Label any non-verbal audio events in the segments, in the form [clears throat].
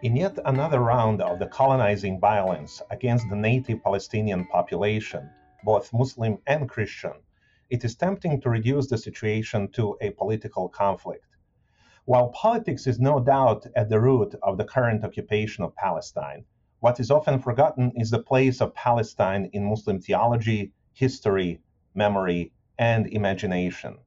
In yet another round of the colonizing violence against the native Palestinian population, both Muslim and Christian, it is tempting to reduce the situation to a political conflict. While politics is no doubt at the root of the current occupation of Palestine, what is often forgotten is the place of Palestine in Muslim theology, history, memory, and imagination.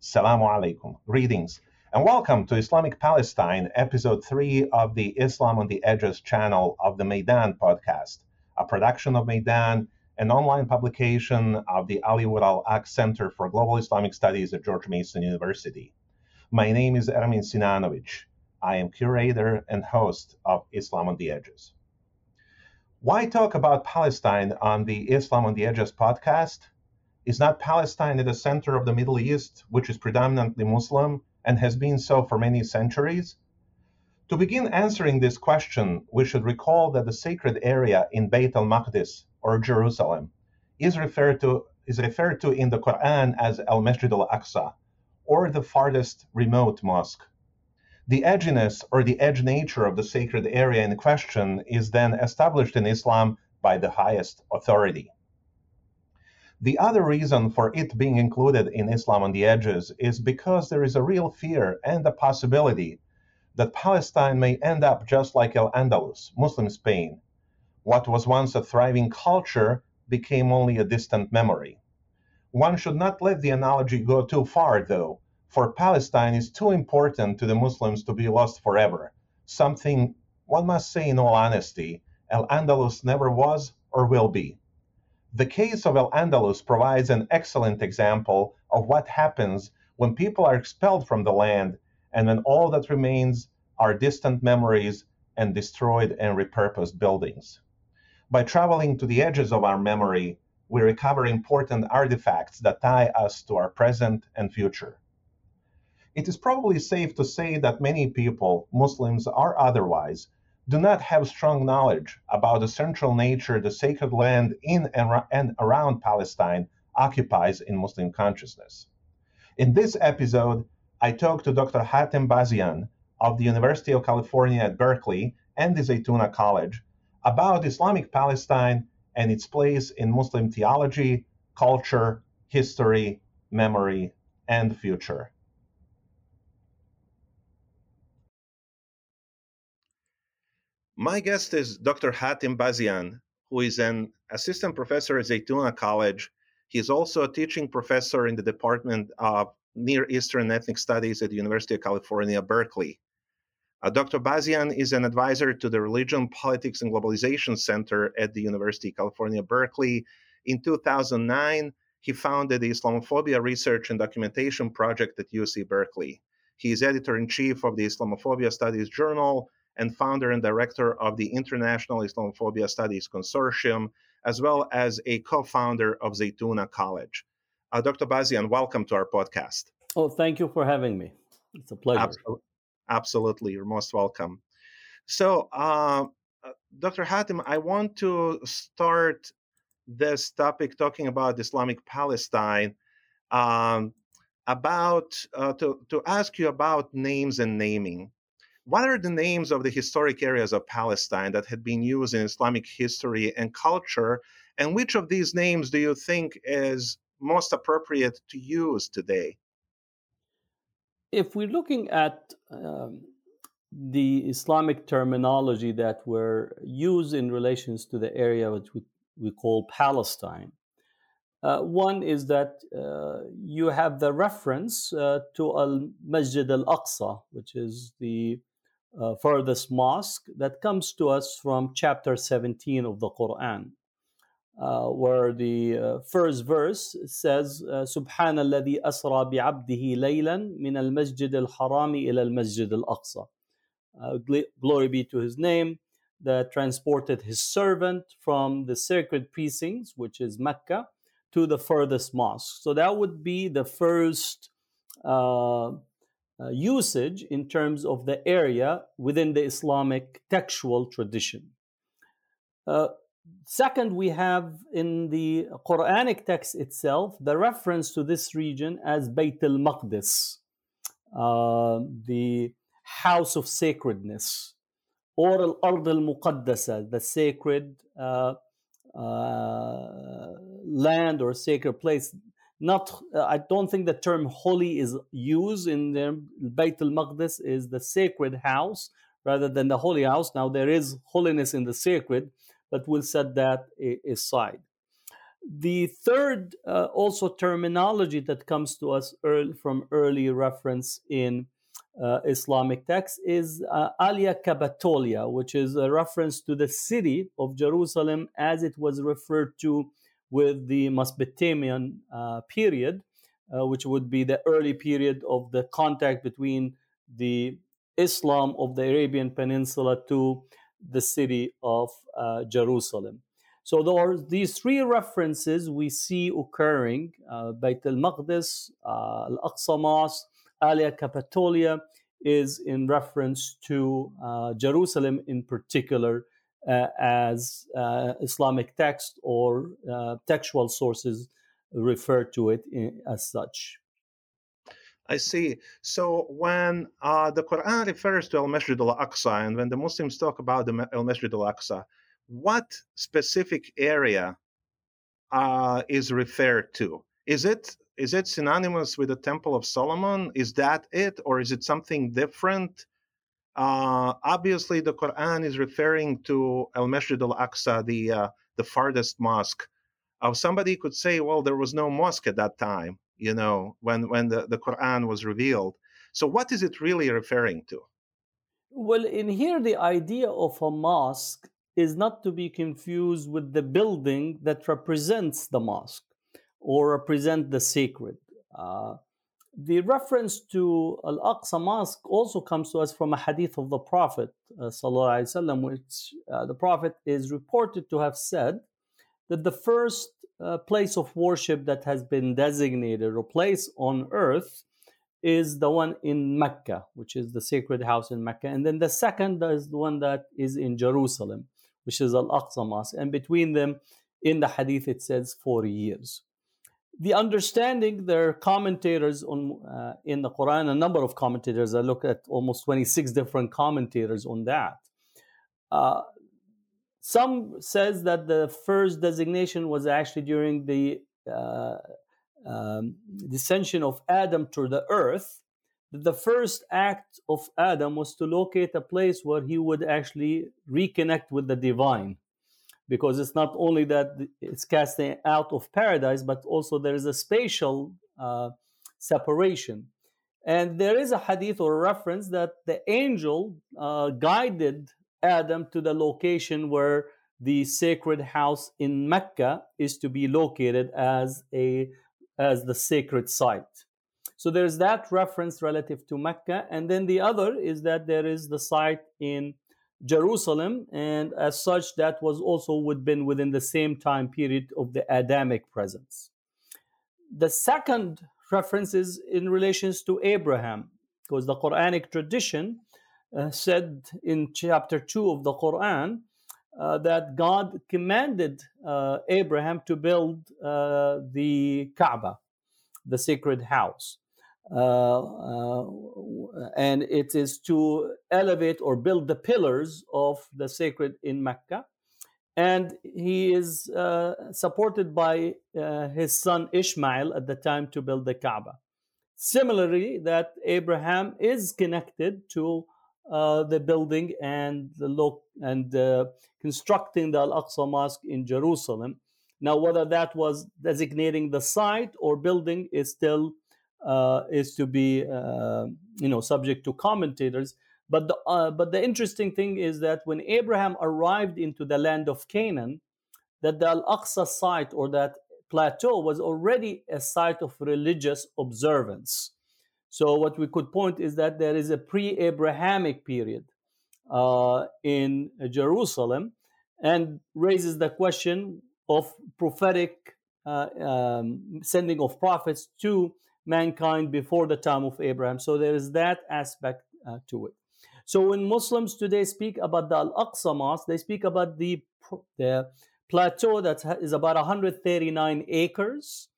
Salamu alaikum. Greetings and welcome to Islamic Palestine, episode 3 of the Islam on the Edges channel of the Maydan podcast, a production of Maydan, an online publication of the Ali Vural Ak Center for Global Islamic Studies at George Mason University. My name is Ermin Sinanovic. I am curator and host of Islam on the Edges. Why talk about Palestine on the Islam on the Edges podcast? Is not Palestine at the center of the Middle East, which is predominantly Muslim, and has been so for many centuries? To begin answering this question, we should recall that the sacred area in Beit al-Maqdis, or Jerusalem, is referred to, is referred to in the Quran as Al-Masjid al-Aqsa, or the farthest remote mosque. The edginess or the edge nature of the sacred area in question is then established in Islam by the highest authority. The other reason for it being included in Islam on the Edges is because there is a real fear and a possibility that Palestine may end up just like Al Andalus, Muslim Spain. What was once a thriving culture became only a distant memory. One should not let the analogy go too far, though, for Palestine is too important to the Muslims to be lost forever, something one must say in all honesty Al Andalus never was or will be. The case of Al Andalus provides an excellent example of what happens when people are expelled from the land and when all that remains are distant memories and destroyed and repurposed buildings. By traveling to the edges of our memory, we recover important artifacts that tie us to our present and future. It is probably safe to say that many people, Muslims or otherwise, do not have strong knowledge about the central nature the sacred land in and around Palestine occupies in Muslim consciousness. In this episode, I talked to Dr. Hatem Bazian of the University of California at Berkeley and the Zaytuna College about Islamic Palestine and its place in Muslim theology, culture, history, memory, and future. My guest is Dr. Hatem Bazian, who is an assistant professor at Zaytuna College. He is also a teaching professor in the Department of Near Eastern Ethnic Studies at the University of California, Berkeley. Uh, Dr. Bazian is an advisor to the Religion, Politics, and Globalization Center at the University of California, Berkeley. In 2009, he founded the Islamophobia Research and Documentation Project at UC Berkeley. He is editor in chief of the Islamophobia Studies Journal and founder and director of the International Islamophobia Studies Consortium, as well as a co founder of Zaytuna College. Uh, Dr. Bazian, welcome to our podcast. Oh, thank you for having me. It's a pleasure. Absolutely, Absolutely. you're most welcome. So, uh, uh Dr. Hatem, I want to start this topic talking about Islamic Palestine. Um, about uh, to, to ask you about names and naming what are the names of the historic areas of Palestine that had been used in Islamic history and culture? And which of these names do you think is most appropriate to use today? If we're looking at um, the Islamic terminology that were used in relations to the area which we, we call Palestine, uh, one is that uh, you have the reference uh, to Al Masjid al Aqsa, which is the uh, furthest mosque that comes to us from chapter 17 of the Quran, uh, where the uh, first verse says, سبحان الذي أسرى بعبده ليلا من المسجد الحرام إلى المسجد الأقصى. Glory be to his name that transported his servant from the sacred precincts, which is Mecca, to the furthest mosque. So that would be the first uh, uh, usage in terms of the area within the Islamic textual tradition. Uh, second, we have in the Quranic text itself the reference to this region as Bayt al Maqdis, uh, the house of sacredness, or al-ard al-muqaddasa, the sacred uh, uh, land or sacred place. Not, uh, I don't think the term holy is used in the Bayt al-Maqdis is the sacred house rather than the holy house. Now there is holiness in the sacred, but we'll set that aside. The third, uh, also terminology that comes to us early, from early reference in uh, Islamic texts is uh, Aelia Capitolina, which is a reference to the city of Jerusalem as it was referred to with the Mesopotamian uh, period, uh, which would be the early period of the contact between the Islam of the Arabian Peninsula to the city of uh, Jerusalem. So there are these three references we see occurring: uh, Bayt uh, Al-Aqsa Mosque, Aelia Capitolina is in reference to uh, Jerusalem in particular as uh, Islamic text or uh, textual sources refer to it in, as such. I see. So when uh, the Quran refers to Al Masjid al Aqsa, and when the Muslims talk about the Al Masjid al Aqsa, what specific area uh, is referred to? Is it is it synonymous with the Temple of Solomon? Is that it, or is it something different? Uh, obviously, the Quran is referring to Al Masjid al Aqsa, the uh, the farthest mosque. Uh, somebody could say, well, there was no mosque at that time you know, when when the, the Quran was revealed. So what is it really referring to? Well, in here the idea of a mosque is not to be confused with the building that represents the mosque or represent the sacred. Uh, the reference to Al Aqsa Mosque also comes to us from a hadith of the Prophet, uh, وسلم, which uh, the Prophet is reported to have said that the first uh, place of worship that has been designated or place on earth is the one in Mecca, which is the sacred house in Mecca. And then the second is the one that is in Jerusalem, which is Al Aqsa Mosque. And between them, in the hadith, it says 40 years. The understanding, there are commentators on, uh, in the Quran, a number of commentators. I look at almost 26 different commentators on that. Uh, some says that the first designation was actually during the uh, um, descension of Adam to the earth. That the first act of Adam was to locate a place where he would actually reconnect with the divine, because it's not only that it's casting out of paradise, but also there is a spatial uh, separation. And there is a hadith or a reference that the angel uh, guided Adam to the location where the sacred house in Mecca is to be located as a as the sacred site. So there's that reference relative to Mecca, and then the other is that there is the site in Jerusalem, and as such, that was also would been within the same time period of the Adamic presence. The second reference is in relations to Abraham, because the Quranic tradition uh, said in chapter 2 of the Quran uh, that God commanded uh, Abraham to build uh, the Kaaba, the sacred house. Uh, uh, and it is to elevate or build the pillars of the sacred in Mecca. And he is supported by his son Ishmael at the time to build the Kaaba. Similarly, that Abraham is connected to uh, the building and the look and uh, constructing the Al Aqsa Mosque in Jerusalem. Now, whether that was designating the site or building is still uh, is to be uh, you know subject to commentators. But the uh, but the interesting thing is that when Abraham arrived into the land of Canaan, that the Al Aqsa site or that plateau was already a site of religious observance. So what we could point is that there is a pre-Abrahamic period uh, in Jerusalem, and raises the question of prophetic uh, um, sending of prophets to mankind before the time of Abraham. So there is that aspect uh, to it. So when Muslims today speak about the Al Aqsa Mosque, they speak about the, the plateau that is about 139 acres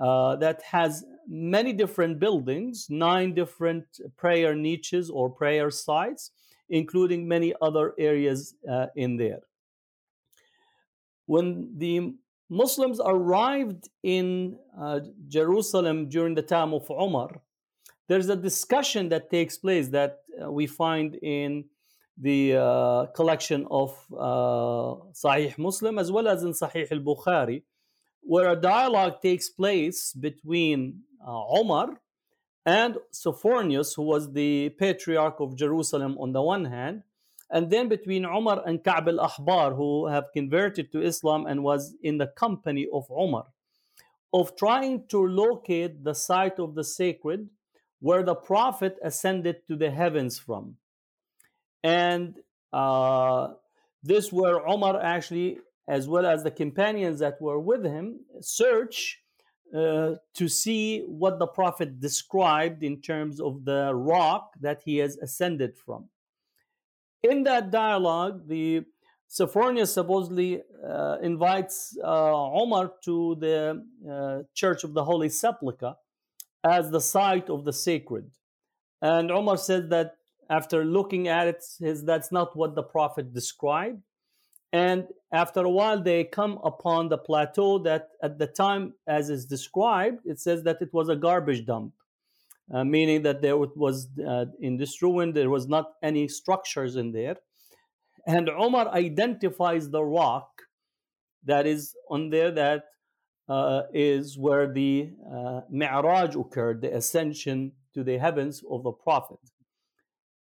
uh, that has many different buildings, nine different prayer niches or prayer sites, including many other areas uh, in there. When the Muslims arrived in uh, Jerusalem during the time of Umar, there's a discussion that takes place that uh, we find in the uh, collection of uh, Sahih Muslim as well as in Sahih al Bukhari, where a dialogue takes place between uh, Umar and Sophronius, who was the patriarch of Jerusalem on the one hand, and then between Umar and Ka'b al Ahbar, who have converted to Islam and was in the company of Umar, of trying to locate the site of the sacred where the Prophet ascended to the heavens from. And uh, this where Umar actually, as well as the companions that were with him, search uh, to see what the Prophet described in terms of the rock that he has ascended from. In that dialogue, the Sophronius supposedly uh, invites uh, Omar to the uh, Church of the Holy Sepulchre as the site of the sacred. And Omar said that after looking at it, says that's not what the Prophet described. And after a while, they come upon the plateau that at the time, as is described, it says that it was a garbage dump, uh, meaning that there was, uh, in this ruin, there was not any structures in there. And Omar identifies the rock that is on there that uh, is where the uh, Mi'raj occurred, the ascension to the heavens of the Prophet.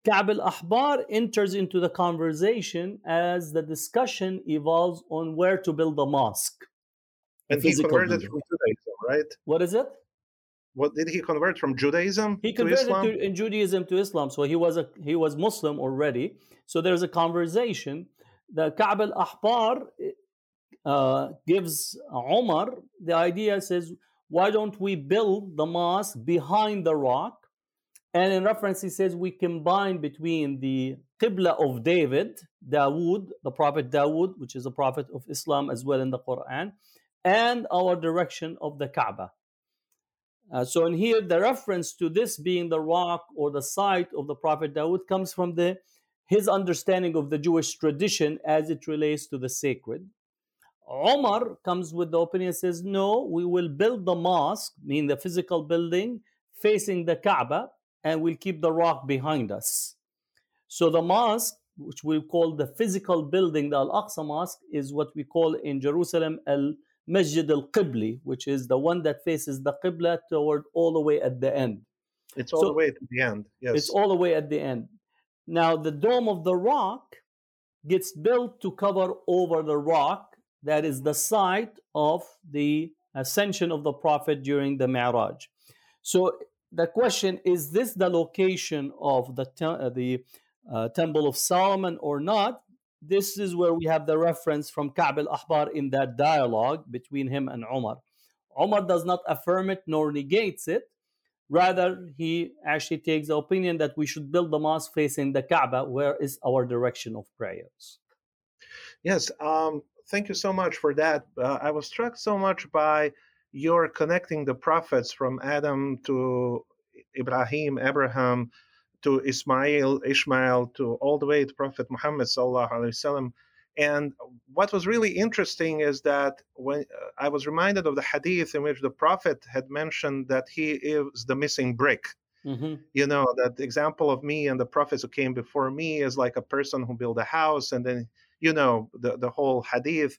Ka'b al Ahbar enters into the conversation as the discussion evolves on where to build the mosque. And he converted from Judaism, right? What is it? What did he convert from Judaism? He converted to Islam? To, in Judaism to Islam, so he was a he was Muslim already. So there's a conversation. The Ka'b al Ahbar uh, gives Omar the idea says, why don't we build the mosque behind the rock? And in reference, he says we combine between the Qibla of David, Dawood, the Prophet Dawood, which is a prophet of Islam as well in the Quran, and our direction of the Kaaba. Uh, so in here, the reference to this being the rock or the site of the Prophet Dawood comes from the his understanding of the Jewish tradition as it relates to the sacred. Omar comes with the opinion says, no, we will build the mosque, mean the physical building, facing the Kaaba, and we'll keep the rock behind us. So the mosque, which we call the physical building, the Al Aqsa Mosque, is what we call in Jerusalem Al Masjid Al Qibli, which is the one that faces the Qibla toward all the way at the end. It's all so the way at the end. Yes. It's all the way at the end. Now, the Dome of the Rock gets built to cover over the rock that is the site of the ascension of the Prophet during the Mi'raj. So the question is this the location of the, uh, the uh, Temple of Solomon or not? This is where we have the reference from Ka'b al Ahbar in that dialogue between him and Umar. Umar does not affirm it nor negates it. Rather, he actually takes the opinion that we should build the mosque facing the Kaaba, where is our direction of prayers. Yes, um, thank you so much for that. Uh, I was struck so much by you're connecting the prophets from Adam to Ibrahim, Abraham, to Ismail, Ishmael, to all the way to Prophet Muhammad sallallahu alaihi wasallam. And what was really interesting is that when uh, I was reminded of the hadith in which the Prophet had mentioned that he is the missing brick. Mm-hmm. You know, that example of me and the prophets who came before me is like a person who built a house and then, you know, the, the whole hadith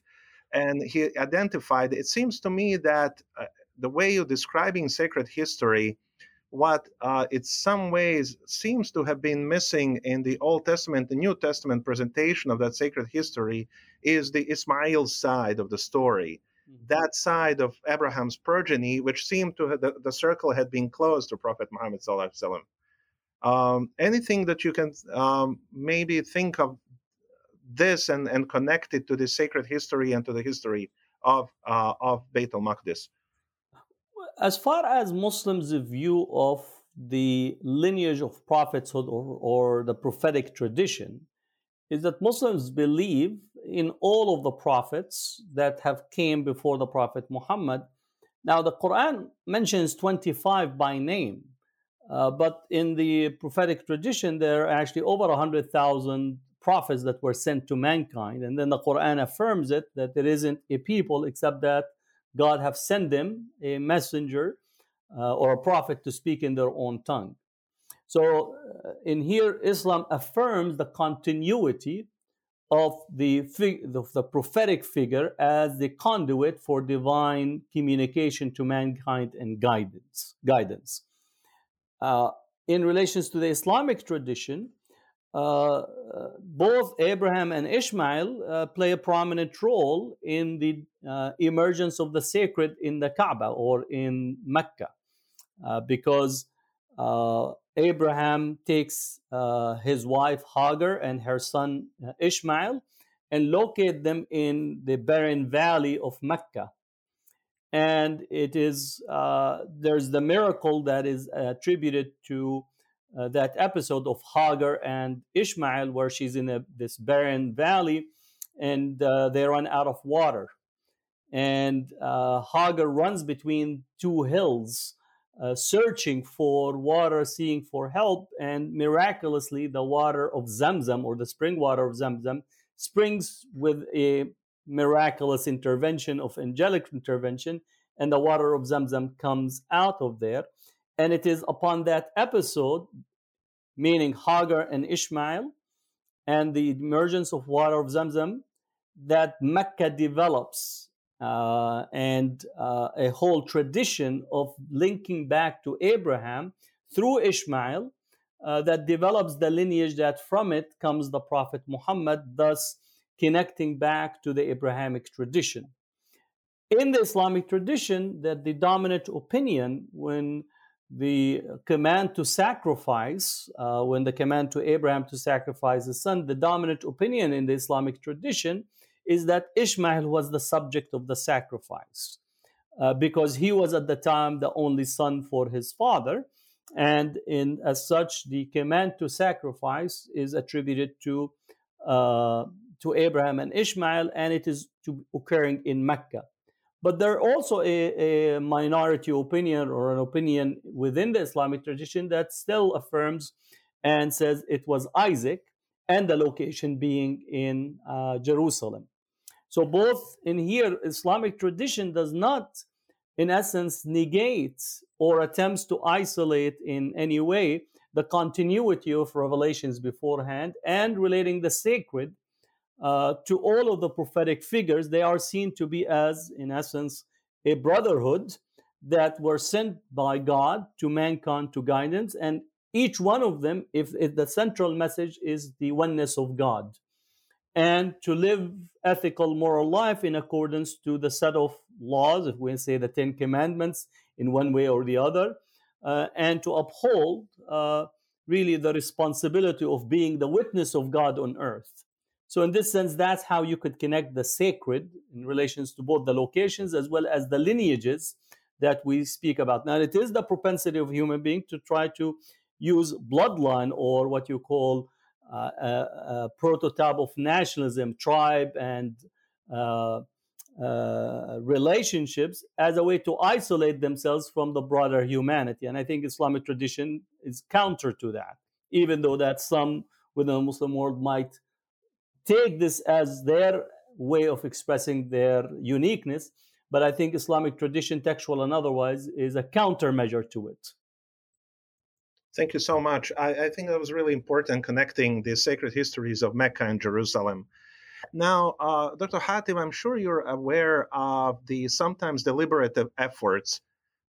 and he identified it seems to me that uh, the way you're describing sacred history what uh, in some ways seems to have been missing in the old testament the new testament presentation of that sacred history is the ismail side of the story mm-hmm. that side of abraham's progeny which seemed to have the, the circle had been closed to prophet muhammad sallallahu um, anything that you can um, maybe think of this and, and connect it to the sacred history and to the history of uh, of Beit al Maqdis. As far as Muslims' view of the lineage of prophethood or, or the prophetic tradition, is that Muslims believe in all of the prophets that have came before the Prophet Muhammad. Now, the Quran mentions 25 by name. Uh, but in the prophetic tradition, there are actually over 100,000 prophets that were sent to mankind. And then the Quran affirms it that there isn't a people except that God have sent them a messenger uh, or a prophet to speak in their own tongue. So uh, in here, Islam affirms the continuity of the, fig- of the prophetic figure as the conduit for divine communication to mankind and guidance. guidance. Uh, in relations to the Islamic tradition, both Abraham and Ishmael uh, play a prominent role in the uh, emergence of the sacred in the Kaaba or in Mecca, uh, because uh, Abraham takes his wife Hagar and her son Ishmael and locate them in the barren valley of Mecca. And it is uh, there's the miracle that is attributed to uh, that episode of Hagar and Ishmael, where she's in a, this barren valley and uh, they run out of water. And uh, Hagar runs between two hills, uh, searching for water, seeing for help, and miraculously, the water of Zamzam or the spring water of Zamzam springs with a miraculous intervention of angelic intervention, and the water of Zamzam comes out of there. And it is upon that episode, meaning Hagar and Ishmael, and the emergence of water of Zamzam, that Mecca develops uh, and uh, a whole tradition of linking back to Abraham through Ishmael uh, that develops the lineage that from it comes the Prophet Muhammad, thus connecting back to the Abrahamic tradition. In the Islamic tradition, that the dominant opinion when the command to sacrifice, uh, when the command to Abraham to sacrifice his son, the dominant opinion in the Islamic tradition is that Ishmael was the subject of the sacrifice uh, because he was at the time the only son for his father. And in as such, the command to sacrifice is attributed to uh, to Abraham and Ishmael, and it is to occurring in Mecca. But there are also a, a, minority opinion or an opinion within the Islamic tradition that still affirms and says it was Isaac, and the location being in uh, Jerusalem. So both in here, Islamic tradition does not, in essence, negate or attempts to isolate in any way the continuity of revelations beforehand and relating the sacred uh, to all of the prophetic figures, they are seen to be as, in essence, a brotherhood that were sent by God to mankind to guidance. And each one of them, if, if the central message is the oneness of God, and to live ethical moral life in accordance to the set of laws, if we say the Ten Commandments, in one way or the other, uh, and to uphold uh, really the responsibility of being the witness of God on earth. So, in this sense, that's how you could connect the sacred in relations to both the locations as well as the lineages that we speak about. Now, it is the propensity of human being to try to use bloodline or what you call uh, a, a, prototype of nationalism, tribe, and uh, uh, relationships as a way to isolate themselves from the broader humanity. And I think Islamic tradition is counter to that, even though that some within the Muslim world might take this as their way of expressing their uniqueness. But I think Islamic tradition, textual and otherwise, is a countermeasure to it. Thank you so much. I, I, think that was really important connecting the sacred histories of Mecca and Jerusalem. Now, uh, Dr. Hatem, I'm sure you're aware of the sometimes deliberate efforts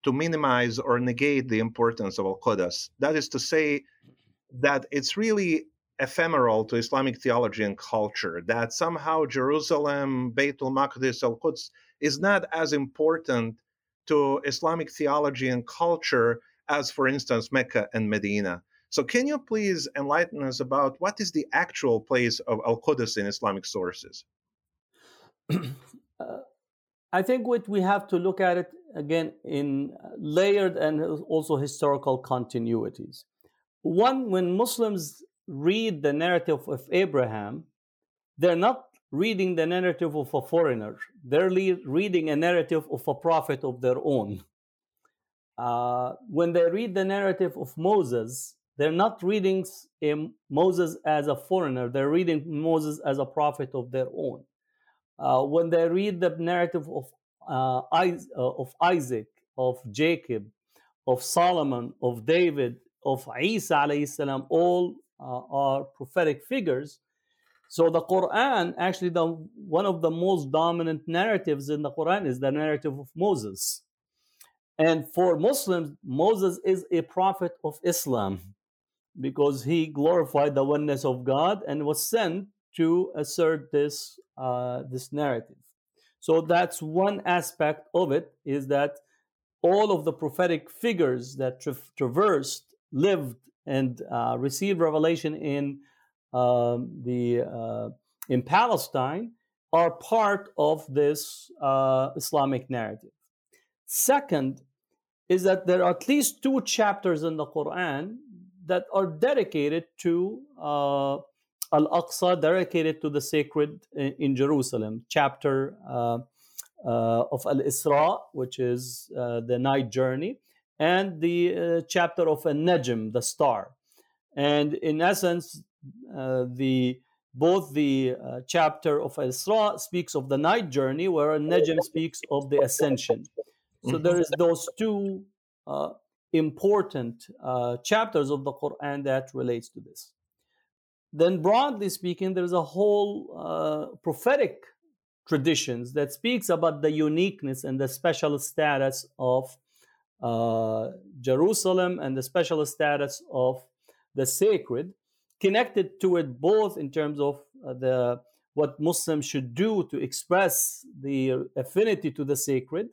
to minimize or negate the importance of Al Quds. That is to say, that it's really ephemeral to Islamic theology and culture, that somehow Jerusalem, Beitul Maqdis, Al Quds is not as important to Islamic theology and culture as, for instance, Mecca and Medina. So, can you please enlighten us about what is the actual place of Al Quds in Islamic sources? uh, I think what we have to look at it again in layered and also historical continuities. One, when Muslims read the narrative of Abraham, they're not reading the narrative of a foreigner. They're le- reading a narrative of a prophet of their own. uh, when they read the narrative of Moses, they're not reading Moses as a foreigner, they're reading Moses as a prophet of their own. Uh, when they read the narrative of, uh, uh of Isaac, of Jacob, of Solomon, of David, of Isa, salam, all uh, are prophetic figures. So the Quran, actually, the one of the most dominant narratives in the Quran is the narrative of Moses. And for Muslims, Moses is a prophet of Islam because he glorified the oneness of God and was sent to assert this uh, this narrative. So that's one aspect of it is that all of the prophetic figures that tra- traversed, lived, and uh, received revelation in um, the uh, in Palestine are part of this uh, Islamic narrative. Second is that there are at least two chapters in the Quran that are dedicated to uh, Al Aqsa, dedicated to the sacred in, in Jerusalem. Chapter uh, uh, of Al Isra, which is the night journey, and the uh, chapter of a Najm, the star. And in essence, uh, the both the uh, chapter of Isra speaks of the night journey, where Najm speaks of the ascension. So mm-hmm. there is those two uh, important uh, chapters of the Quran that relates to this. Then, broadly speaking, there's a whole uh, prophetic traditions that speaks about the uniqueness and the special status of Jerusalem and the special status of the sacred, connected to it both in terms of uh, the what Muslims should do to express the affinity to the sacred,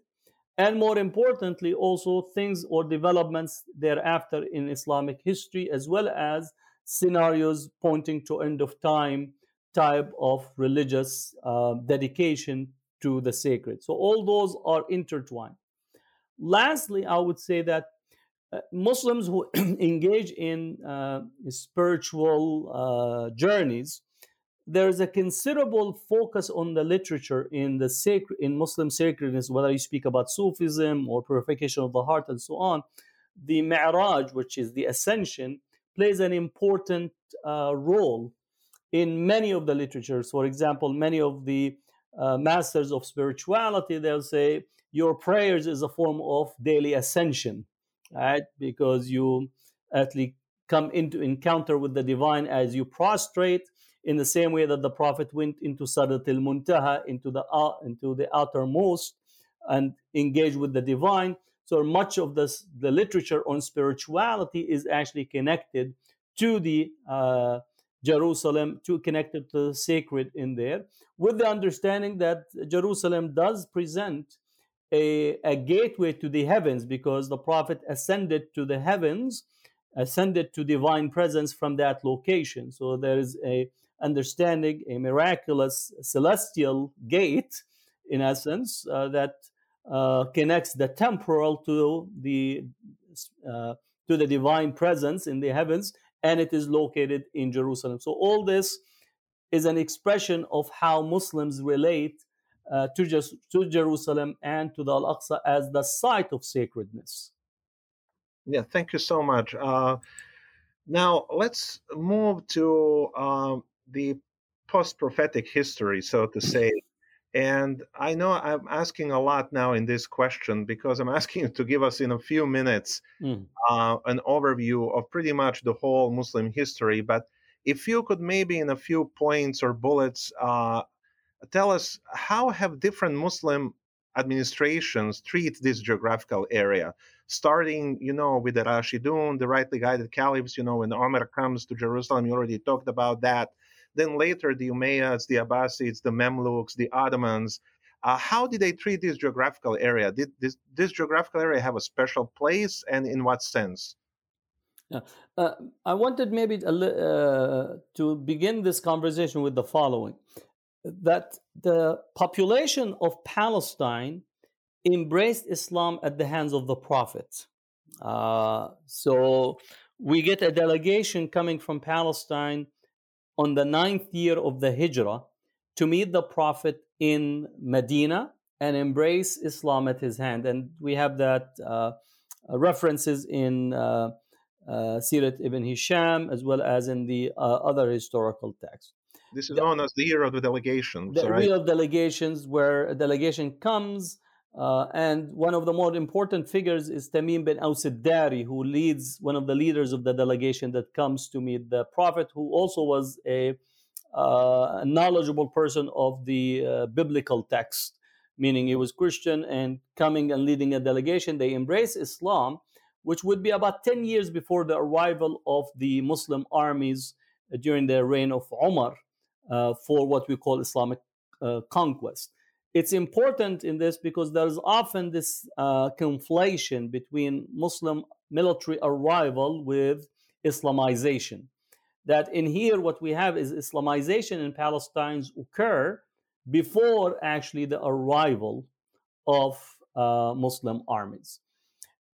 and more importantly, also things or developments thereafter in Islamic history, as well as scenarios pointing to end of time type of religious uh, dedication to the sacred. So all those are intertwined. Lastly, I would say that uh, Muslims who [clears throat] engage in uh, spiritual uh, journeys there is a considerable focus on the literature in the sacred in Muslim sacredness, whether you speak about Sufism or purification of the heart and so on. The Mi'raj, which is the ascension, plays an important uh, role in many of the literatures. For example, many of the uh, masters of spirituality they'll say your prayers is a form of daily ascension, right? Because you actually come into encounter with the divine as you prostrate in the same way that the Prophet went into Sidrat al Muntaha, into the, uh, into the outermost, and engaged with the divine. So much of this, the literature on spirituality is actually connected to the uh, Jerusalem, to connected to the sacred in there, with the understanding that Jerusalem does present a, a gateway to the heavens because the Prophet ascended to the heavens, ascended to divine presence from that location. So there is a understanding a miraculous celestial gate, in essence, uh, that uh, connects the temporal to the uh, to the divine presence in the heavens, and it is located in Jerusalem. So all this is an expression of how Muslims relate uh, to, just, to Jerusalem and to the Al Aqsa as the site of sacredness. Yeah, thank you so much. Uh, now let's move to um, the post prophetic history, so to [clears throat] say. And I know I'm asking a lot now in this question because I'm [laughs] asking you to give us in a few minutes mm. uh, an overview of pretty much the whole Muslim history. But if you could maybe in a few points or bullets uh, tell us how have different Muslim administrations treat this geographical area, starting, you know, with the Rashidun, the rightly guided caliphs. You know, when Omar comes to Jerusalem, you already talked about that. Then later, the Umayyads, the Abbasids, the Mamluks, the Ottomans. Uh, how did they treat this geographical area? Did this, this geographical area have a special place, and in what sense? Yeah. Uh, I wanted maybe uh, to begin this conversation with the following that the population of Palestine embraced Islam at the hands of the Prophet. Uh, so we get a delegation coming from Palestine on the ninth year of the Hijrah to meet the Prophet in Medina and embrace Islam at his hand. And we have that uh, references in uh, Sirat ibn Hisham as well as in the other historical texts. This is known as the year of the delegation. The right? of delegations, where a delegation comes, uh, and one of the more important figures is Tamim bin Aus dari who leads one of the leaders of the delegation that comes to meet the Prophet, who also was a, uh, knowledgeable person of the uh, biblical text, meaning he was Christian and coming and leading a delegation. They embrace Islam, which would be about 10 years before the arrival of the Muslim armies during the reign of Umar uh, for what we call Islamic uh, conquest. It's important in this because there's often this uh, conflation between Muslim military arrival with Islamization. That in here, what we have is Islamization in Palestine's occur before actually the arrival of uh, Muslim armies.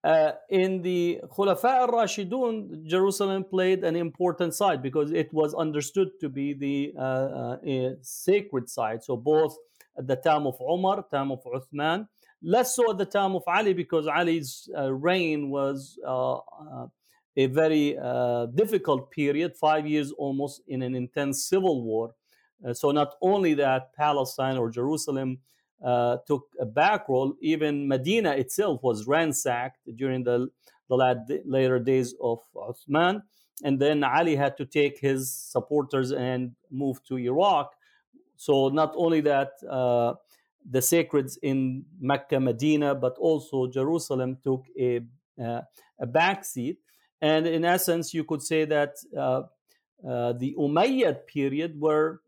Uh, in the Khulafa al-Rashidun, Jerusalem played an important side because it was understood to be the uh, uh, sacred site. So both at the time of Umar, time of Uthman, less so at the time of Ali because Ali's uh, reign was uh, uh, a very difficult period, five years almost in an intense civil war. so not only that Palestine or Jerusalem took a back role. Even Medina itself was ransacked during the, the later days of Uthman. And then Ali had to take his supporters and move to Iraq. So not only that, uh, the sacreds in Mecca, Medina, but also Jerusalem took a, uh, a backseat. And in essence, you could say that uh, uh, the Umayyad period were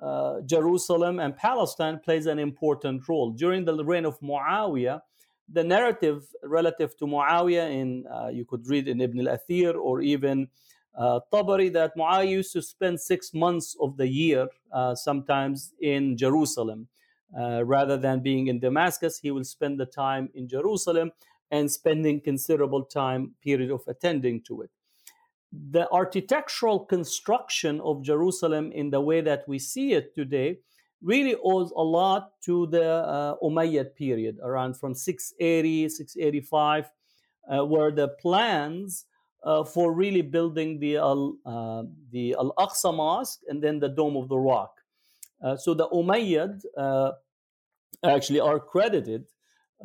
uh, Jerusalem and Palestine plays an important role. During the reign of Muawiyah, the narrative relative to Muawiyah in uh, you could read in Ibn al-Athir or even uh, Tabari that Muawiyah used to spend six months of the year uh, sometimes in Jerusalem. Uh, rather than being in Damascus, he will spend the time in Jerusalem and spending considerable time period of attending to it the architectural construction of Jerusalem in the way that we see it today really owes a lot to the uh, Umayyad period, around from 680, 685, uh, where the plans uh, for really building the uh, the Al Aqsa Mosque and then the Dome of the Rock. Uh, so the Umayyad uh, actually are credited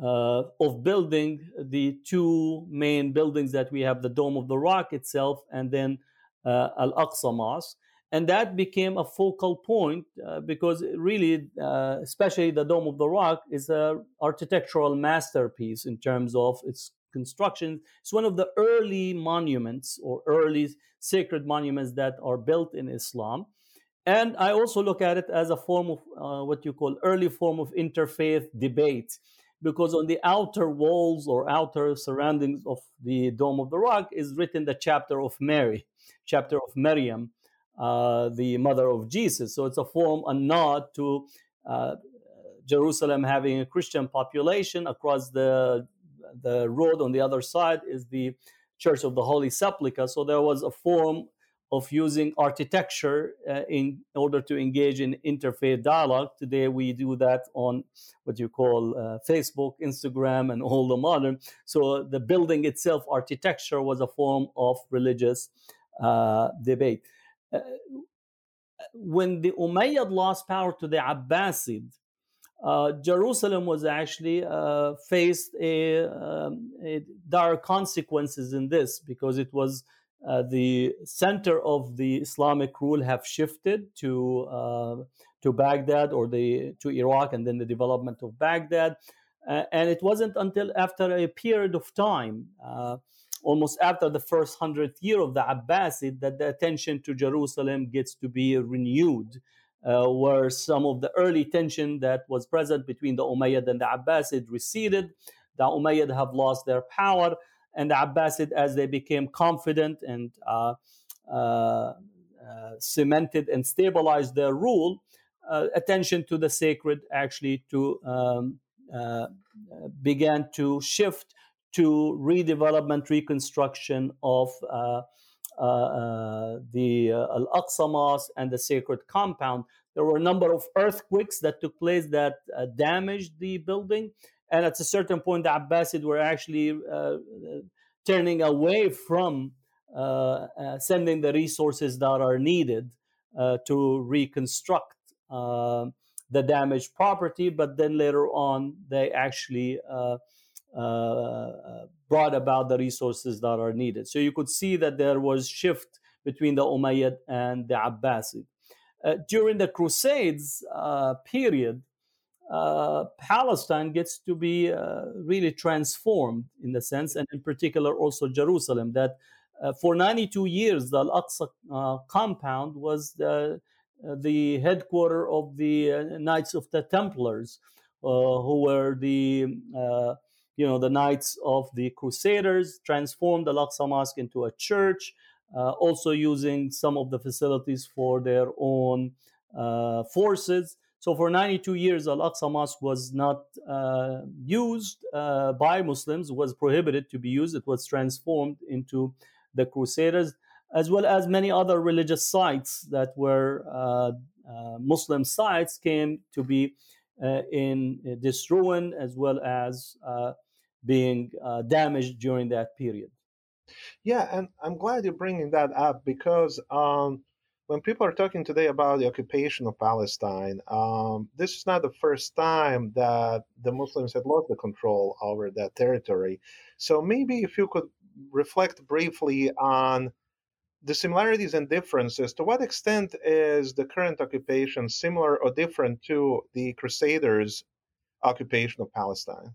uh, of building the two main buildings that we have the Dome of the Rock itself and then uh, Al Aqsa Mosque. And that became a focal point uh, because really, uh, especially the Dome of the Rock, is an architectural masterpiece in terms of its construction. It's one of the early monuments or early sacred monuments that are built in Islam. And I also look at it as a form of uh, what you call early form of interfaith debate because on the outer walls or outer surroundings of the Dome of the Rock is written the chapter of Mary, chapter of Miriam, uh, the mother of Jesus. So it's a form, a nod to uh, Jerusalem having a Christian population. Across the the road on the other side is the Church of the Holy Sepulchre. So there was a form of using architecture uh, in order to engage in interfaith dialogue. Today we do that on what you call uh, Facebook, Instagram, and all the modern. So the building itself, architecture, was a form of religious uh, debate. Uh, when the Umayyad lost power to the Abbasid, uh, Jerusalem was actually uh, faced a, um, a dire consequences in this because it was uh, the center of the Islamic rule have shifted to uh, to Baghdad or the to Iraq, and then the development of Baghdad. Uh, and it wasn't until after a period of time, uh, almost after the first hundredth year of the Abbasid, that the attention to Jerusalem gets to be renewed. Uh, where some of the early tension that was present between the Umayyad and the Abbasid receded, the Umayyad have lost their power, and the Abbasid, as they became confident and uh, uh, uh cemented and stabilized their rule, uh, attention to the sacred actually to um, uh, began to shift to redevelopment, reconstruction of uh, the Al Aqsa Mosque and the sacred compound. There were a number of earthquakes that took place that damaged the building, and at a certain point, the Abbasid were actually uh, turning away from uh, uh, sending the resources that are needed uh, to reconstruct the damaged property, but then later on, they actually brought about the resources that are needed. So you could see that there was shift between the Umayyad and the Abbasid. Uh, during the Crusades uh, period, uh, Palestine gets to be uh, really transformed in the sense, and in particular also Jerusalem, that uh, for 92 years the Al Aqsa uh, compound was the, the headquarter of the Knights of the Templars, who were the you know the Knights of the Crusaders, transformed the Al Aqsa Mosque into a church. also using some of the facilities for their own forces. So for 92 years, Al-Aqsa Mosque was not uh, used uh, by Muslims, was prohibited to be used. It was transformed into the Crusaders, as well as many other religious sites that were uh, uh Muslim sites came to be uh, in this ruin, as well as uh, being damaged during that period. Yeah, and I'm glad you're bringing that up because um, when people are talking today about the occupation of Palestine, um, this is not the first time that the Muslims had lost the control over that territory. So maybe if you could reflect briefly on the similarities and differences, to what extent is the current occupation similar or different to the Crusaders' occupation of Palestine?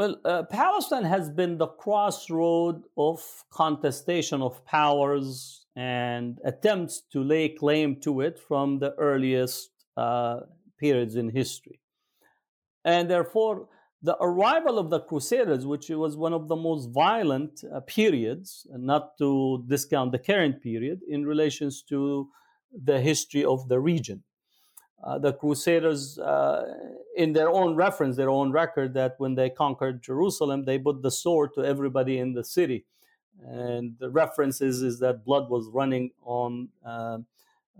Well, uh, Palestine has been the crossroad of contestation of powers and attempts to lay claim to it from the earliest uh, periods in history. And therefore, the arrival of the Crusaders, which was one of the most violent uh, periods, not to discount the current period, in relations to the history of the region. Uh, the Crusaders, uh, in their own reference, their own record, that when they conquered Jerusalem, they put the sword to everybody in the city and the references is that blood was running on uh,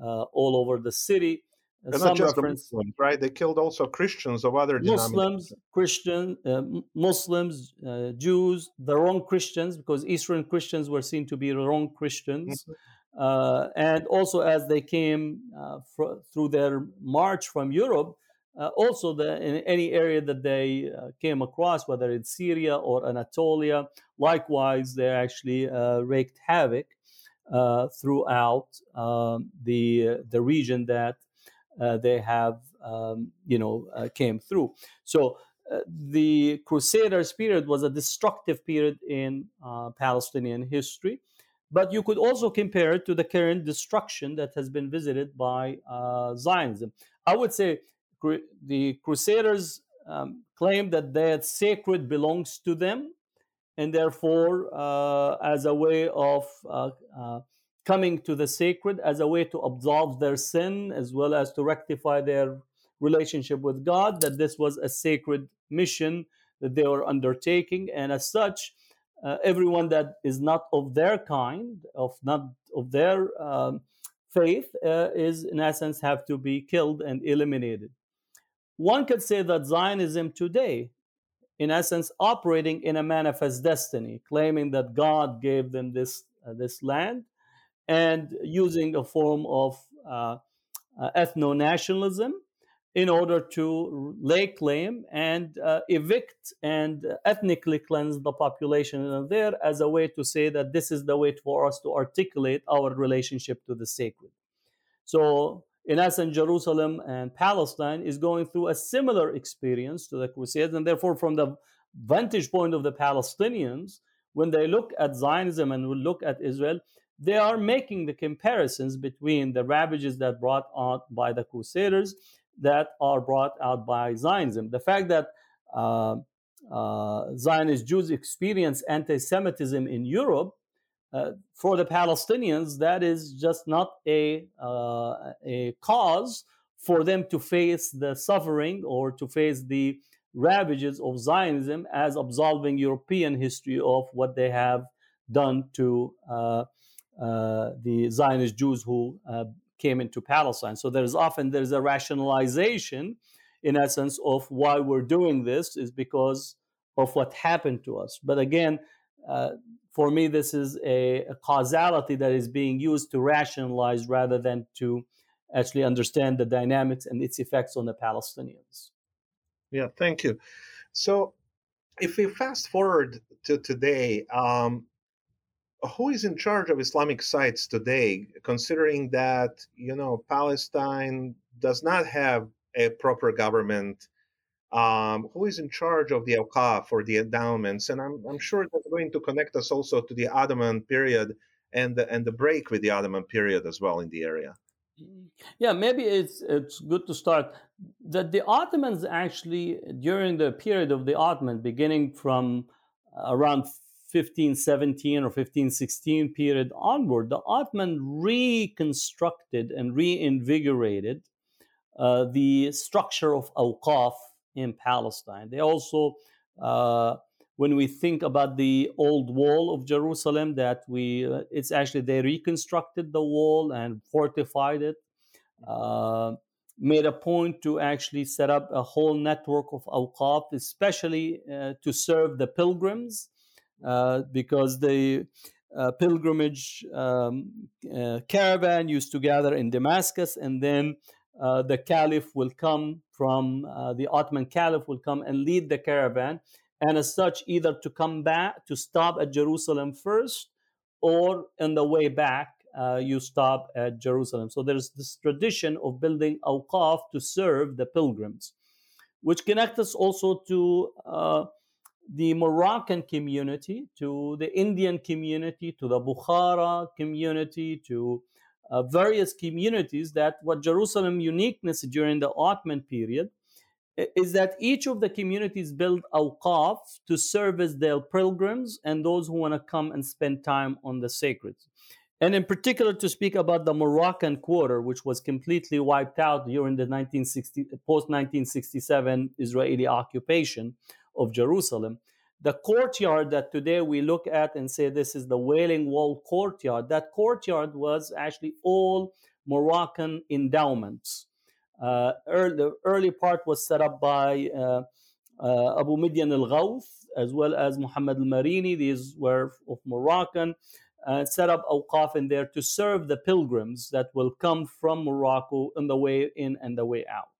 uh, all over the city. Uh, Some not just reference, Muslims, right? They killed also Christians of other Muslims, Christian, uh, Muslims, uh, Jews, the wrong Christians, because Eastern Christians were seen to be the wrong Christians. Mm-hmm. Uh, and also, as they came fr- through their march from Europe, uh, also, the, in any area that they uh, came across, whether it's Syria or Anatolia, likewise, they actually uh, wreaked havoc uh, throughout um, the the region that uh, they have, um, you know, uh, came through. So. the Crusaders period was a destructive period in Palestinian history, but you could also compare it to the current destruction that has been visited by Zionism. I would say the Crusaders um, claim that that sacred belongs to them, and therefore, uh, as a way of uh, uh, coming to the sacred, as a way to absolve their sin, as well as to rectify their relationship with God, that this was a sacred mission that they were undertaking, and as such, uh, everyone that is not of their kind, of not of their um, faith, uh, is in essence have to be killed and eliminated. One could say that Zionism today, in essence, operating in a manifest destiny, claiming that God gave them this, uh, this land and using a form of uh, uh, ethno nationalism in order to lay claim and uh, evict and ethnically cleanse the population there as a way to say that this is the way for us to articulate our relationship to the sacred. So in essence, Jerusalem and Palestine is going through a similar experience to the Crusades. And therefore, from the vantage point of the Palestinians, when they look at Zionism and look at Israel, they are making the comparisons between the ravages that brought on by the Crusaders that are brought out by Zionism. The fact that uh, uh, Zionist Jews experience anti Semitism in Europe uh, for the Palestinians, that is just not a, uh, a cause for them to face the suffering or to face the ravages of Zionism as absolving European history of what they have done to uh, uh the Zionist Jews who came into Palestine. So there's often there's a rationalization in essence, of why we're doing this is because of what happened to us. But again, uh, for me, this is a, a, causality that is being used to rationalize rather than to actually understand the dynamics and its effects on the Palestinians. Yeah, thank you. So, if we fast forward to today, um, who is in charge of Islamic sites today, considering that you know Palestine does not have a proper government? Um, who is in charge of the awqaf or the endowments? And I'm, I'm sure that's going to connect us also to the Ottoman period and the, and the break with the Ottoman period as well in the area. Yeah, maybe it's it's good to start that the Ottomans actually during the period of the Ottoman, beginning from around 1517 or 1516 period onward, the Ottoman reconstructed and reinvigorated uh, the structure of awqaf in Palestine. They also uh, when we think about the old wall of Jerusalem, that we uh, it's actually they reconstructed the wall and fortified it. Uh, made a point to actually set up a whole network of awqaf, especially uh, to serve the pilgrims, because the uh, pilgrimage um, uh, caravan used to gather in Damascus, and then the caliph will come from the Ottoman caliph will come and lead the caravan and as such, either to come back to stop at Jerusalem first, or on the way back, uh, you stop at Jerusalem. So there's this tradition of building awqaf to serve the pilgrims, which connects us also to uh, the Moroccan community, to the Indian community, to the Bukhara community, to uh, various communities that what Jerusalem uniqueness during the Ottoman period is that each of the communities build awqaf to service their pilgrims and those who want to come and spend time on the sacred. And in particular, to speak about the Moroccan quarter, which was completely wiped out during the 1960, post 1967 Israeli occupation of Jerusalem. The courtyard that today we look at and say this is the Wailing Wall courtyard, that courtyard was actually all Moroccan endowments uh, early, the early part was set up by uh, uh, Abu Midyan al Ghawth as well as Muhammad al Marini. These were of Moroccan. Uh, set up awqaf in there to serve the pilgrims that will come from Morocco on the way in and the way out.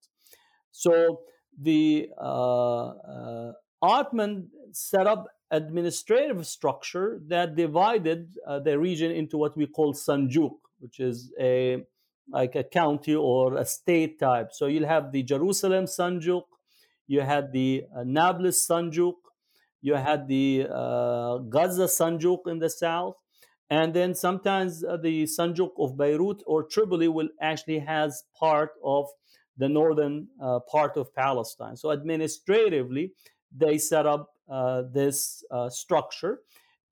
So the uh, uh, Ottoman set up administrative structure that divided uh, the region into what we call Sanjuk, which is a like a county or a state type. So you'll have the Jerusalem Sanjuk, you had the uh, Nablus Sanjuk, you had the uh, Gaza Sanjuk in the south, and then sometimes uh, the Sanjuk of Beirut or Tripoli will actually has part of the northern uh, part of Palestine. So administratively, they set up uh, this uh, structure.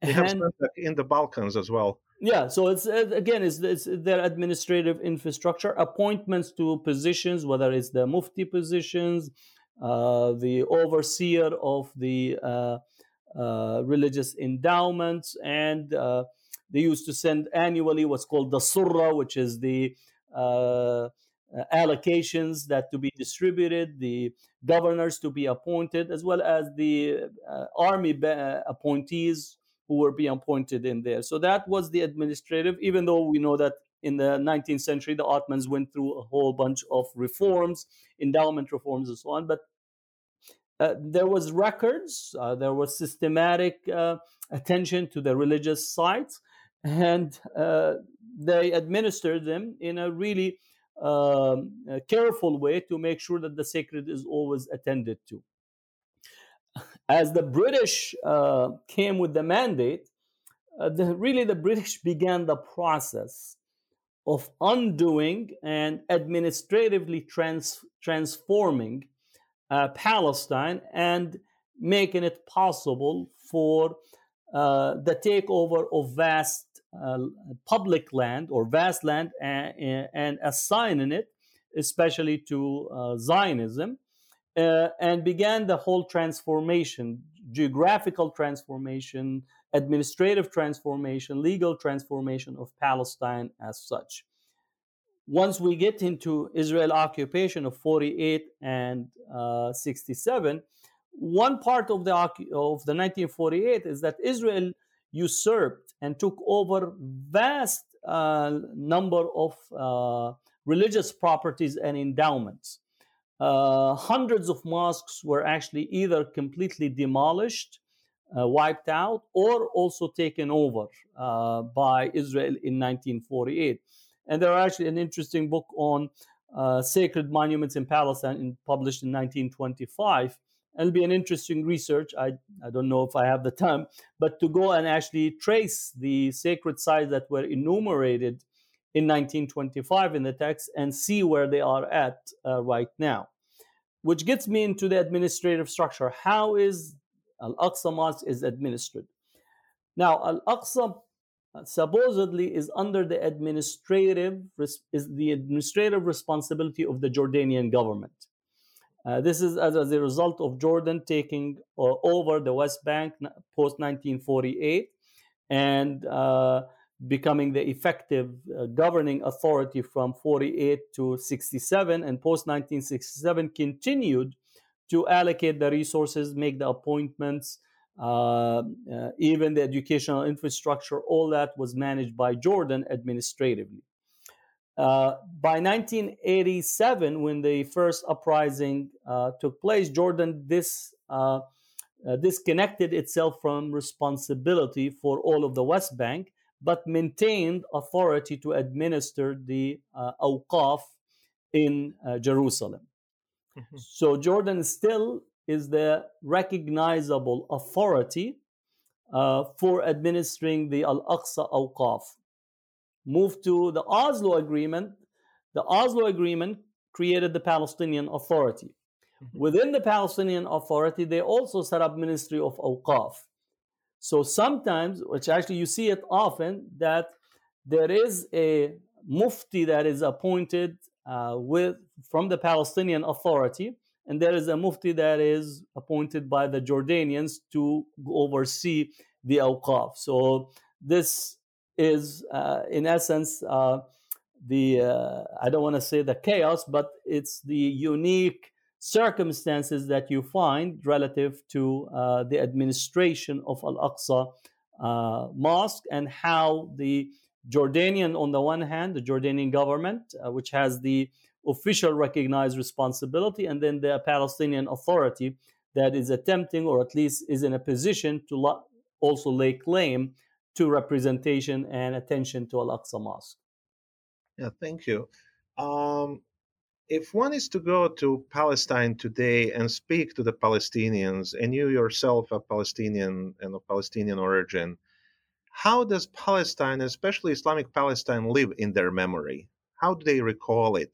They have and, in the Balkans as well. Yeah, so it's again, it's, it's, their administrative infrastructure, appointments to positions, whether it's the mufti positions, uh, the overseer of the uh, uh, religious endowments, and uh, they used to send annually what's called the surra, which is the uh, allocations that to be distributed, the governors to be appointed, as well as the uh, army appointees who were being appointed in there. So that was the administrative, even though we know that in the 19th century, the Ottomans went through a whole bunch of reforms, endowment reforms, and so on. But uh, there was records, uh, there was systematic uh, attention to the religious sites, and uh, they administered them in a really um, a careful way to make sure that the sacred is always attended to. As the British uh, came with the mandate, uh, the, really the British began the process of undoing and administratively trans- transforming uh, Palestine and making it possible for uh, the takeover of vast public land or vast land and, and assigning it, especially to uh, Zionism uh, and began the whole transformation geographical transformation, administrative transformation, legal transformation of Palestine as such. once we get into Israel occupation of 48 and uh, 67, one part of the of the 1948 is that Israel usurped and took over vast uh, number of uh, religious properties and endowments. Uh, hundreds of mosques were actually either completely demolished, uh, wiped out, or also taken over uh, by Israel in 1948. And there are actually an interesting book on uh, sacred monuments in Palestine in, published in 1925. It'll be an interesting research. I, I don't know if I have the time, but to go and actually trace the sacred sites that were enumerated in 1925 in the text and see where they are at uh, right now. Which gets me into the administrative structure. How is Al Aqsa Mosque is administered? Now, Al Aqsa supposedly is under the administrative is the administrative responsibility of the Jordanian government. Uh, this is as, as, a result of Jordan taking uh, over the West Bank post 1948 and uh, becoming the effective uh, governing authority from 48 to 67, and post 1967 continued to allocate the resources, make the appointments, uh, even the educational infrastructure, all that was managed by Jordan administratively. Uh, by 1987, when the first uprising uh, took place, Jordan this, uh, uh, disconnected itself from responsibility for all of the West Bank, but maintained authority to administer the awqaf in Jerusalem. Mm-hmm. So Jordan still is the recognizable authority uh, for administering the Al Aqsa Awqaf. Move to the Oslo Agreement. The Oslo Agreement created the Palestinian Authority. Mm-hmm. Within the Palestinian Authority, they also set up Ministry of Awqaf. So sometimes, which actually you see it often, that there is a mufti that is appointed uh, with from the Palestinian Authority, and there is a mufti that is appointed by the Jordanians to oversee the awqaf. So this is, uh, in essence, uh, the uh, I don't want to say the chaos, but it's the unique circumstances that you find relative to uh, the administration of Al Aqsa uh, Mosque and how the Jordanian, on the one hand, the Jordanian government, uh, which has the official recognized responsibility, and then the Palestinian Authority that is attempting, or at least is in a position to lo- also lay claim to representation and attention to Al Aqsa Mosque. Yeah, thank you. Um, if one is to go to Palestine today and speak to the Palestinians, and you yourself a Palestinian and of Palestinian origin, how does Palestine, especially Islamic Palestine, live in their memory? How do they recall it?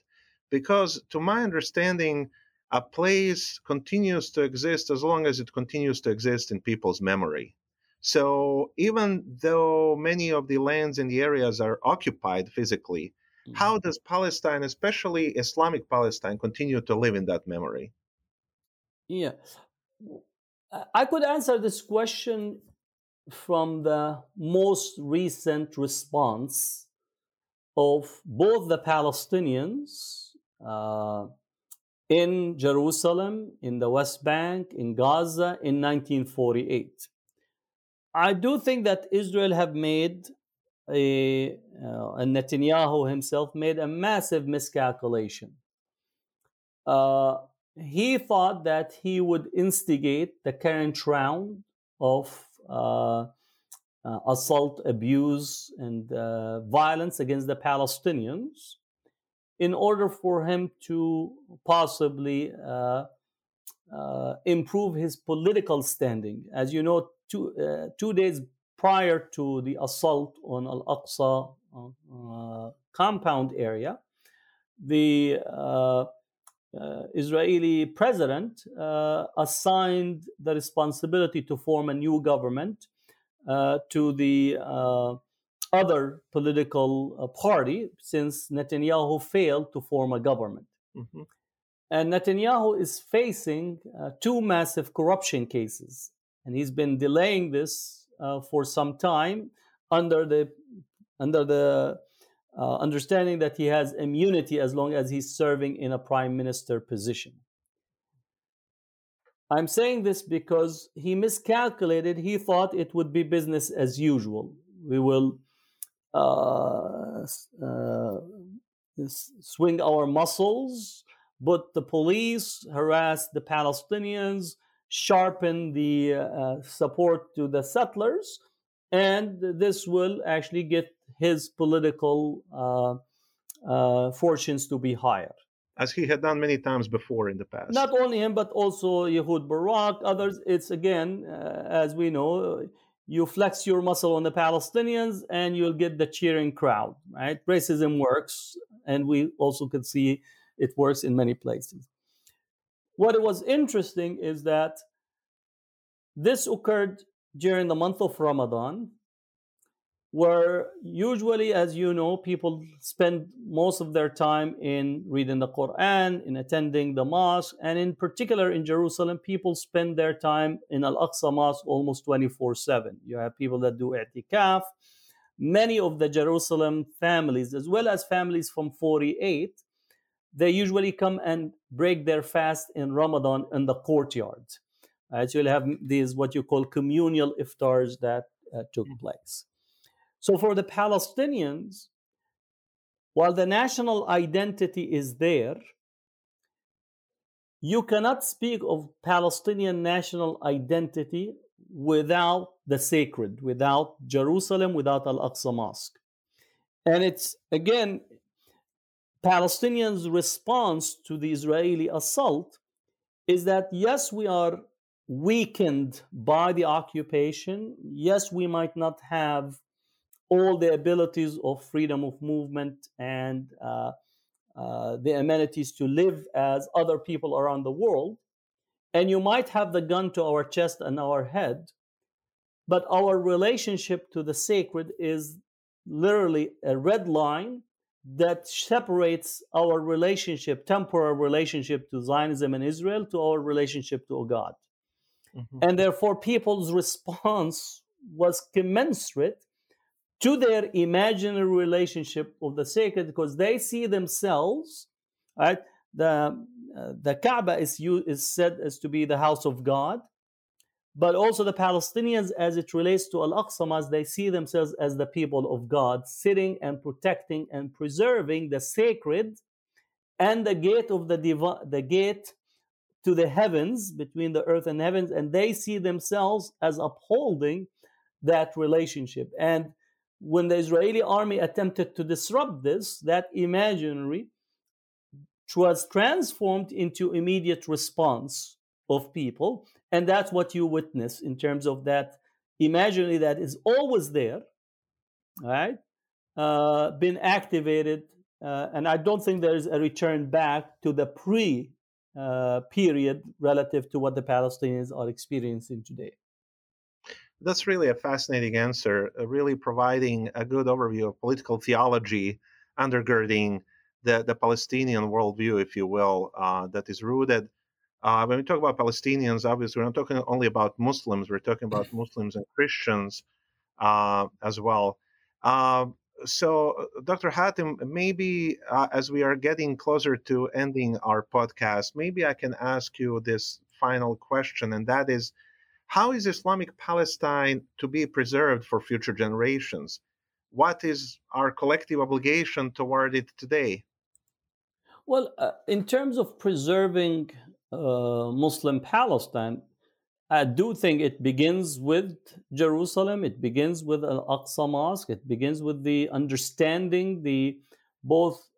because to my understanding, a place continues to exist as long as it continues to exist in people's memory. So even though many of the lands in the areas are occupied physically, mm-hmm. how does Palestine, especially Islamic Palestine, continue to live in that memory? Yeah. I could answer this question from the most recent response of both the Palestinians uh, in Jerusalem, in the West Bank, in Gaza in 1948. I do think that Israel have made a, uh, and Netanyahu himself made a massive miscalculation. Uh, he thought that he would instigate the current round of uh, uh, assault, abuse, and uh, violence against the Palestinians in order for him to possibly uh, improve his political standing. As you know, two, uh, two days prior to the assault on Al Aqsa uh, compound area, the uh, uh, Israeli president assigned the responsibility to form a new government to the other political uh, party since Netanyahu failed to form a government. Mm-hmm. And Netanyahu is facing uh, two massive corruption cases. And he's been delaying this uh, for some time under the, under the uh, understanding that he has immunity as long as he's serving in a prime minister position. I'm saying this because he miscalculated. He thought it would be business as usual. We will uh, uh, swing our muscles, but the police harass the Palestinians, sharpen the uh, support to the settlers, and this will actually get his political uh, uh, fortunes to be higher as he had done many times before in the past. Not only him, but also Ehud Barak, others. It's again, uh, as we know, you flex your muscle on the Palestinians and you'll get the cheering crowd, right? Racism works, and we also could see it works in many places. What was interesting is that this occurred during the month of Ramadan, where usually, as you know, people spend most of their time in reading the Quran, in attending the mosque, and in particular in Jerusalem, people spend their time in Al Aqsa Mosque almost 24 7. You have people that do i'tikaf. Many of the Jerusalem families, as well as families from 48, they usually come and break their fast in Ramadan in the courtyard. Right? So you'll have these what you call communal iftars that uh, took mm. place. So for the Palestinians, while the national identity is there, you cannot speak of Palestinian national identity without the sacred, without Jerusalem, without Al Aqsa Mosque. And it's again, Palestinians' response to the Israeli assault is that yes, we are weakened by the occupation. Yes, we might not have all the abilities of freedom of movement and uh, uh, the amenities to live as other people around the world. And you might have the gun to our chest and our head, but our relationship to the sacred is literally a red line that separates our relationship, temporal relationship to Zionism and Israel, to our relationship to God. Mm-hmm. And therefore, people's response was commensurate to their imaginary relationship of the sacred because they see themselves, right? The, uh, the Kaaba is, is said as to be the house of God, but also the Palestinians, as it relates to Al Aqsa as they see themselves as the people of God, sitting and protecting and preserving the sacred and the gate of the the gate to the heavens between the earth and heavens, and they see themselves as upholding that relationship. And when the Israeli army attempted to disrupt this, that imaginary was transformed into immediate response of people. And that's what you witness in terms of that imaginary that is always there, right? Uh, been activated. Uh, and I don't think there's a return back to the pre uh, period relative to what the Palestinians are experiencing today that's really a fascinating answer, uh, really providing a good overview of political theology undergirding the, the Palestinian worldview, if you will, uh, that is rooted. Uh, when we talk about Palestinians, obviously, we're not talking only about Muslims, we're talking about [clears throat] Muslims and Christians uh, as well. Uh, so, Dr. Hatem, maybe uh, as we are getting closer to ending our podcast, maybe I can ask you this final question, and that is how is Islamic Palestine to be preserved for future generations? What is our collective obligation toward it today? Well, uh, in terms of preserving uh, Muslim Palestine, I do think it begins with Jerusalem. It begins with Al Aqsa Mosque. It begins with the understanding the both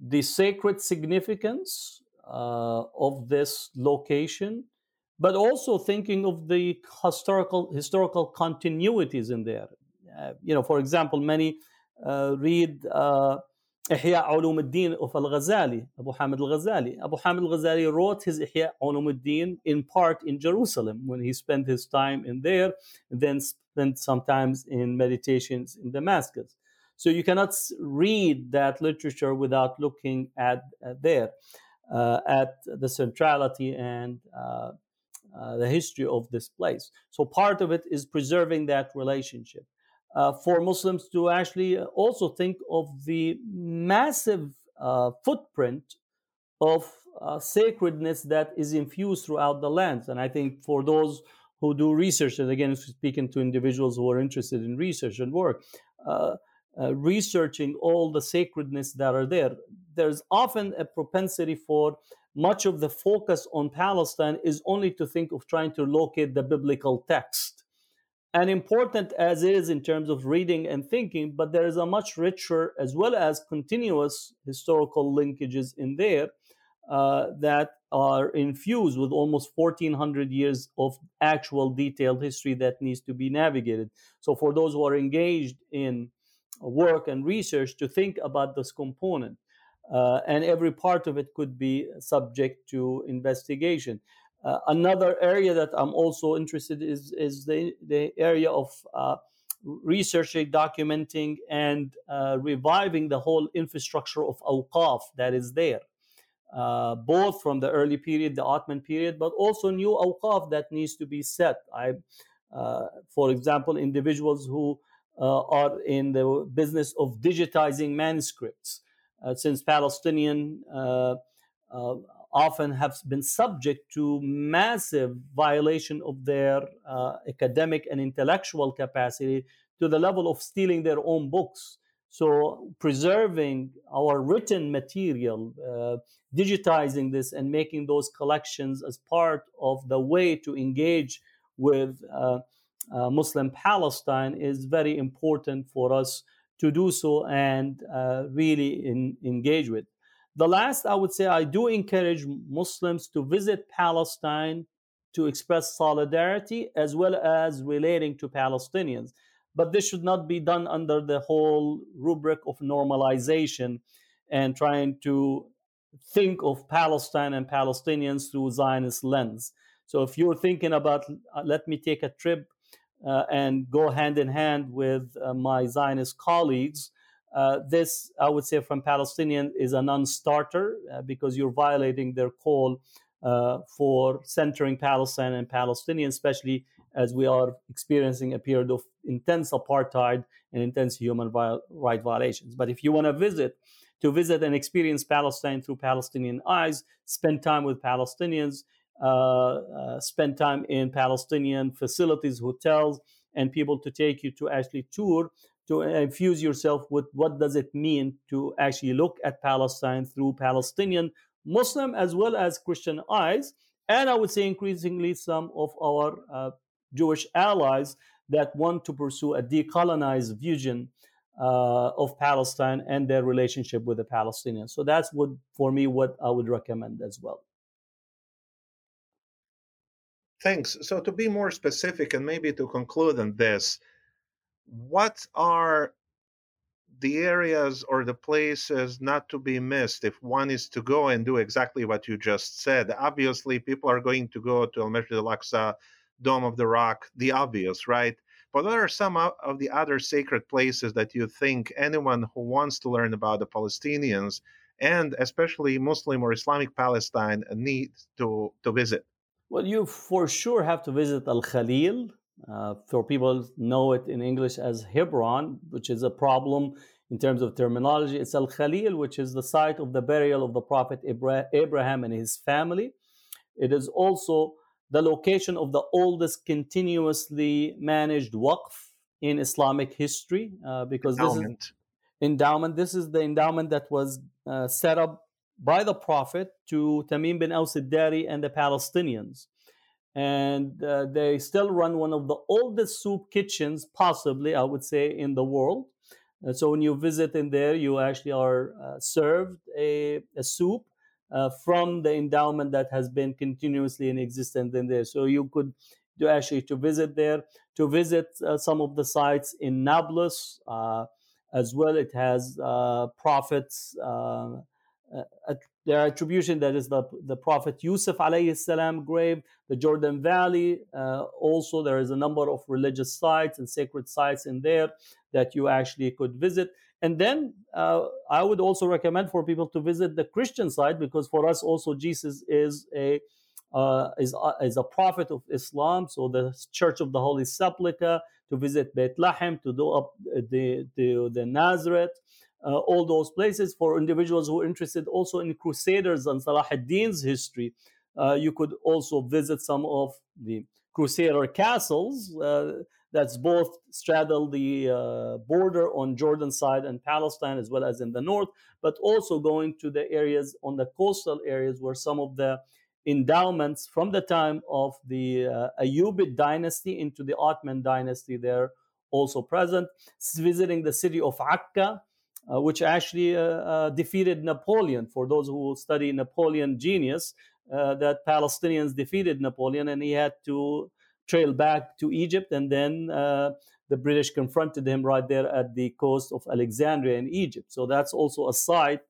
the sacred significance uh, of this location but also thinking of the historical historical continuities in there. Uh, you know, for example, many uh, read uh, Ihya Ulum al-Din of al-Ghazali, Abu Hamid al-Ghazali. Abu Hamid al-Ghazali wrote his Ihya Ulum al-Din in part in Jerusalem when he spent his time in there, and then spent sometimes in meditations in Damascus. So you cannot read that literature without looking at, at there, uh, at the centrality and uh, uh, the history of this place. So part of it is preserving that relationship. Uh, for Muslims to actually also think of the massive uh, footprint of uh, sacredness that is infused throughout the lands. And I think for those who do research, and again, speaking to individuals who are interested in research and work, uh, uh, researching all the sacredness that are there, there's often a propensity for much of the focus on Palestine is only to think of trying to locate the biblical text. And important as it is in terms of reading and thinking, but there is a much richer as well as continuous historical linkages in there uh, that are infused with almost 1400 years of actual detailed history that needs to be navigated. So, for those who are engaged in work and research, to think about this component. Uh, and every part of it could be subject to investigation. Uh, another area that I'm also interested in is, is the, the area of uh, researching, documenting, and uh, reviving the whole infrastructure of awqaf that is there uh, both from the early period, the Ottoman period, but also new awqaf that needs to be set. I, uh, for example, individuals who uh, are in the business of digitizing manuscripts, since Palestinian uh, often have been subject to massive violation of their academic and intellectual capacity to the level of stealing their own books. So, preserving our written material, uh, digitizing this, and making those collections as part of the way to engage with uh, uh, Muslim Palestine is very important for us to do so and uh, really in, engage with. The last, I would say, I do encourage Muslims to visit Palestine to express solidarity as well as relating to Palestinians but this should not be done under the whole rubric of normalization and trying to think of Palestine and Palestinians through Zionist lens. So if you're thinking about, uh, let me take a trip uh, and go hand in hand with uh, my Zionist colleagues, uh, this, I would say, from Palestinian is a non-starter uh, because you're violating their call uh, for centering Palestine and Palestinians, especially as we are experiencing a period of intense apartheid and intense human right violations. But if you want to visit, to visit and experience Palestine through Palestinian eyes, spend time with Palestinians, uh, uh, spend time in Palestinian facilities, hotels, and people to take you to actually tour to infuse yourself with what does it mean to actually look at Palestine through Palestinian Muslim as well as Christian eyes, and I would say increasingly some of our uh, Jewish allies that want to pursue a decolonized vision uh, of Palestine and their relationship with the Palestinians. So that's what, for me, what I would recommend as well. Thanks. So to be more specific and maybe to conclude on this, what are the areas or the places not to be missed if one is to go and do exactly what you just said? Obviously, people are going to go to Al Masjid al Aqsa Dome of the Rock, the obvious, right? But what are some of the other sacred places that you think anyone who wants to learn about the Palestinians and especially Muslim or Islamic Palestine need to, to visit? Well, you for sure have to visit Al Khalil. Uh, for people know it in English as Hebron, which is a problem in terms of terminology. It's Al Khalil, which is the site of the burial of the Prophet Abraham and his family. It is also the location of the oldest continuously managed waqf in Islamic history, uh, because endowment. this is endowment. This is the endowment that was uh, set up by the Prophet to Tamim bin Aus dari and the Palestinians. And uh, they still run one of the oldest soup kitchens, possibly, I would say, in the world. Uh, so when you visit in there, you actually are uh, served a, a soup uh, from the endowment that has been continuously in existence in there. So you could do actually to visit there, to visit uh, some of the sites in Nablus uh, as well. It has prophets. Uh, uh, their attribution that is the, the prophet Yusuf alayhi salam grave, the Jordan Valley. also, there is a number of religious sites and sacred sites in there that you actually could visit. And then uh, I would also recommend for people to visit the Christian side because for us also Jesus is a uh, is, uh, is a prophet of Islam. So the Church of the Holy Sepulchre, to visit Beit Lahem, to do up the, the, the Nazareth, uh, all those places for individuals who are interested also in Crusaders and Salah ad-Din's history. Uh, you could also visit some of the Crusader castles uh, that's both straddle the uh, border on Jordan side and Palestine as well as in the north, but also going to the areas on the coastal areas where some of the endowments from the time of the uh, Ayyubid dynasty into the Ottoman dynasty they're also present. Visiting the city of Akka, uh, which actually uh, uh, defeated Napoleon. For those who study Napoleon genius, uh, that Palestinians defeated Napoleon and he had to trail back to Egypt and then uh, the British confronted him right there at the coast of Alexandria in Egypt. So that's also a site,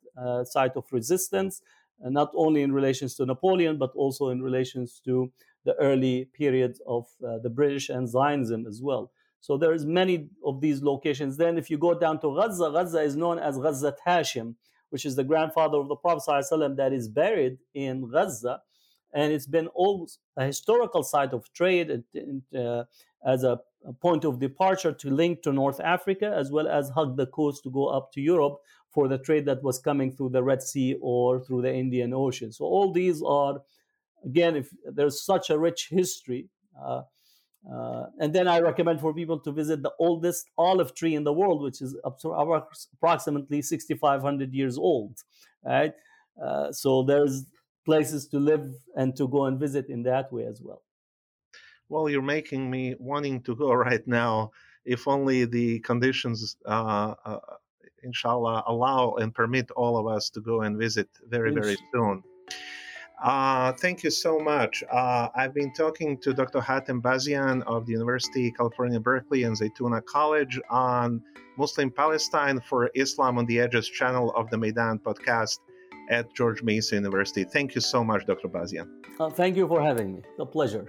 site of resistance, not only in relations to Napoleon, but also in relations to the early periods of the British and Zionism as well. So there's many of these locations. Then if you go down to Gaza, Gaza is known as Ghazat Hashim, which is the grandfather of the Prophet ﷺ that is buried in Gaza. And it's been always a historical site of trade and, and, uh, as a, a, point of departure to link to North Africa, as well as hug the coast to go up to Europe for the trade that was coming through the Red Sea or through the Indian Ocean. So all these are, again, if there's such a rich history, uh, uh, and then I recommend for people to visit the oldest olive tree in the world, which is approximately 6,500 years old. Right, uh, so there's places to live and to go and visit in that way as well. Well, you're making me wanting to go [laughs] right now. If only the conditions, uh, uh inshallah, allow and permit all of us to go and visit very, very soon. Uh, thank you so much. Uh, I've been talking to Dr. Hatem Bazian of the University of California, Berkeley and Zaytuna College on Muslim Palestine for Islam on the Edges channel of the Maydan podcast at George Mason University. Thank you so much, Dr. Bazian. Uh, thank you for having me. A pleasure.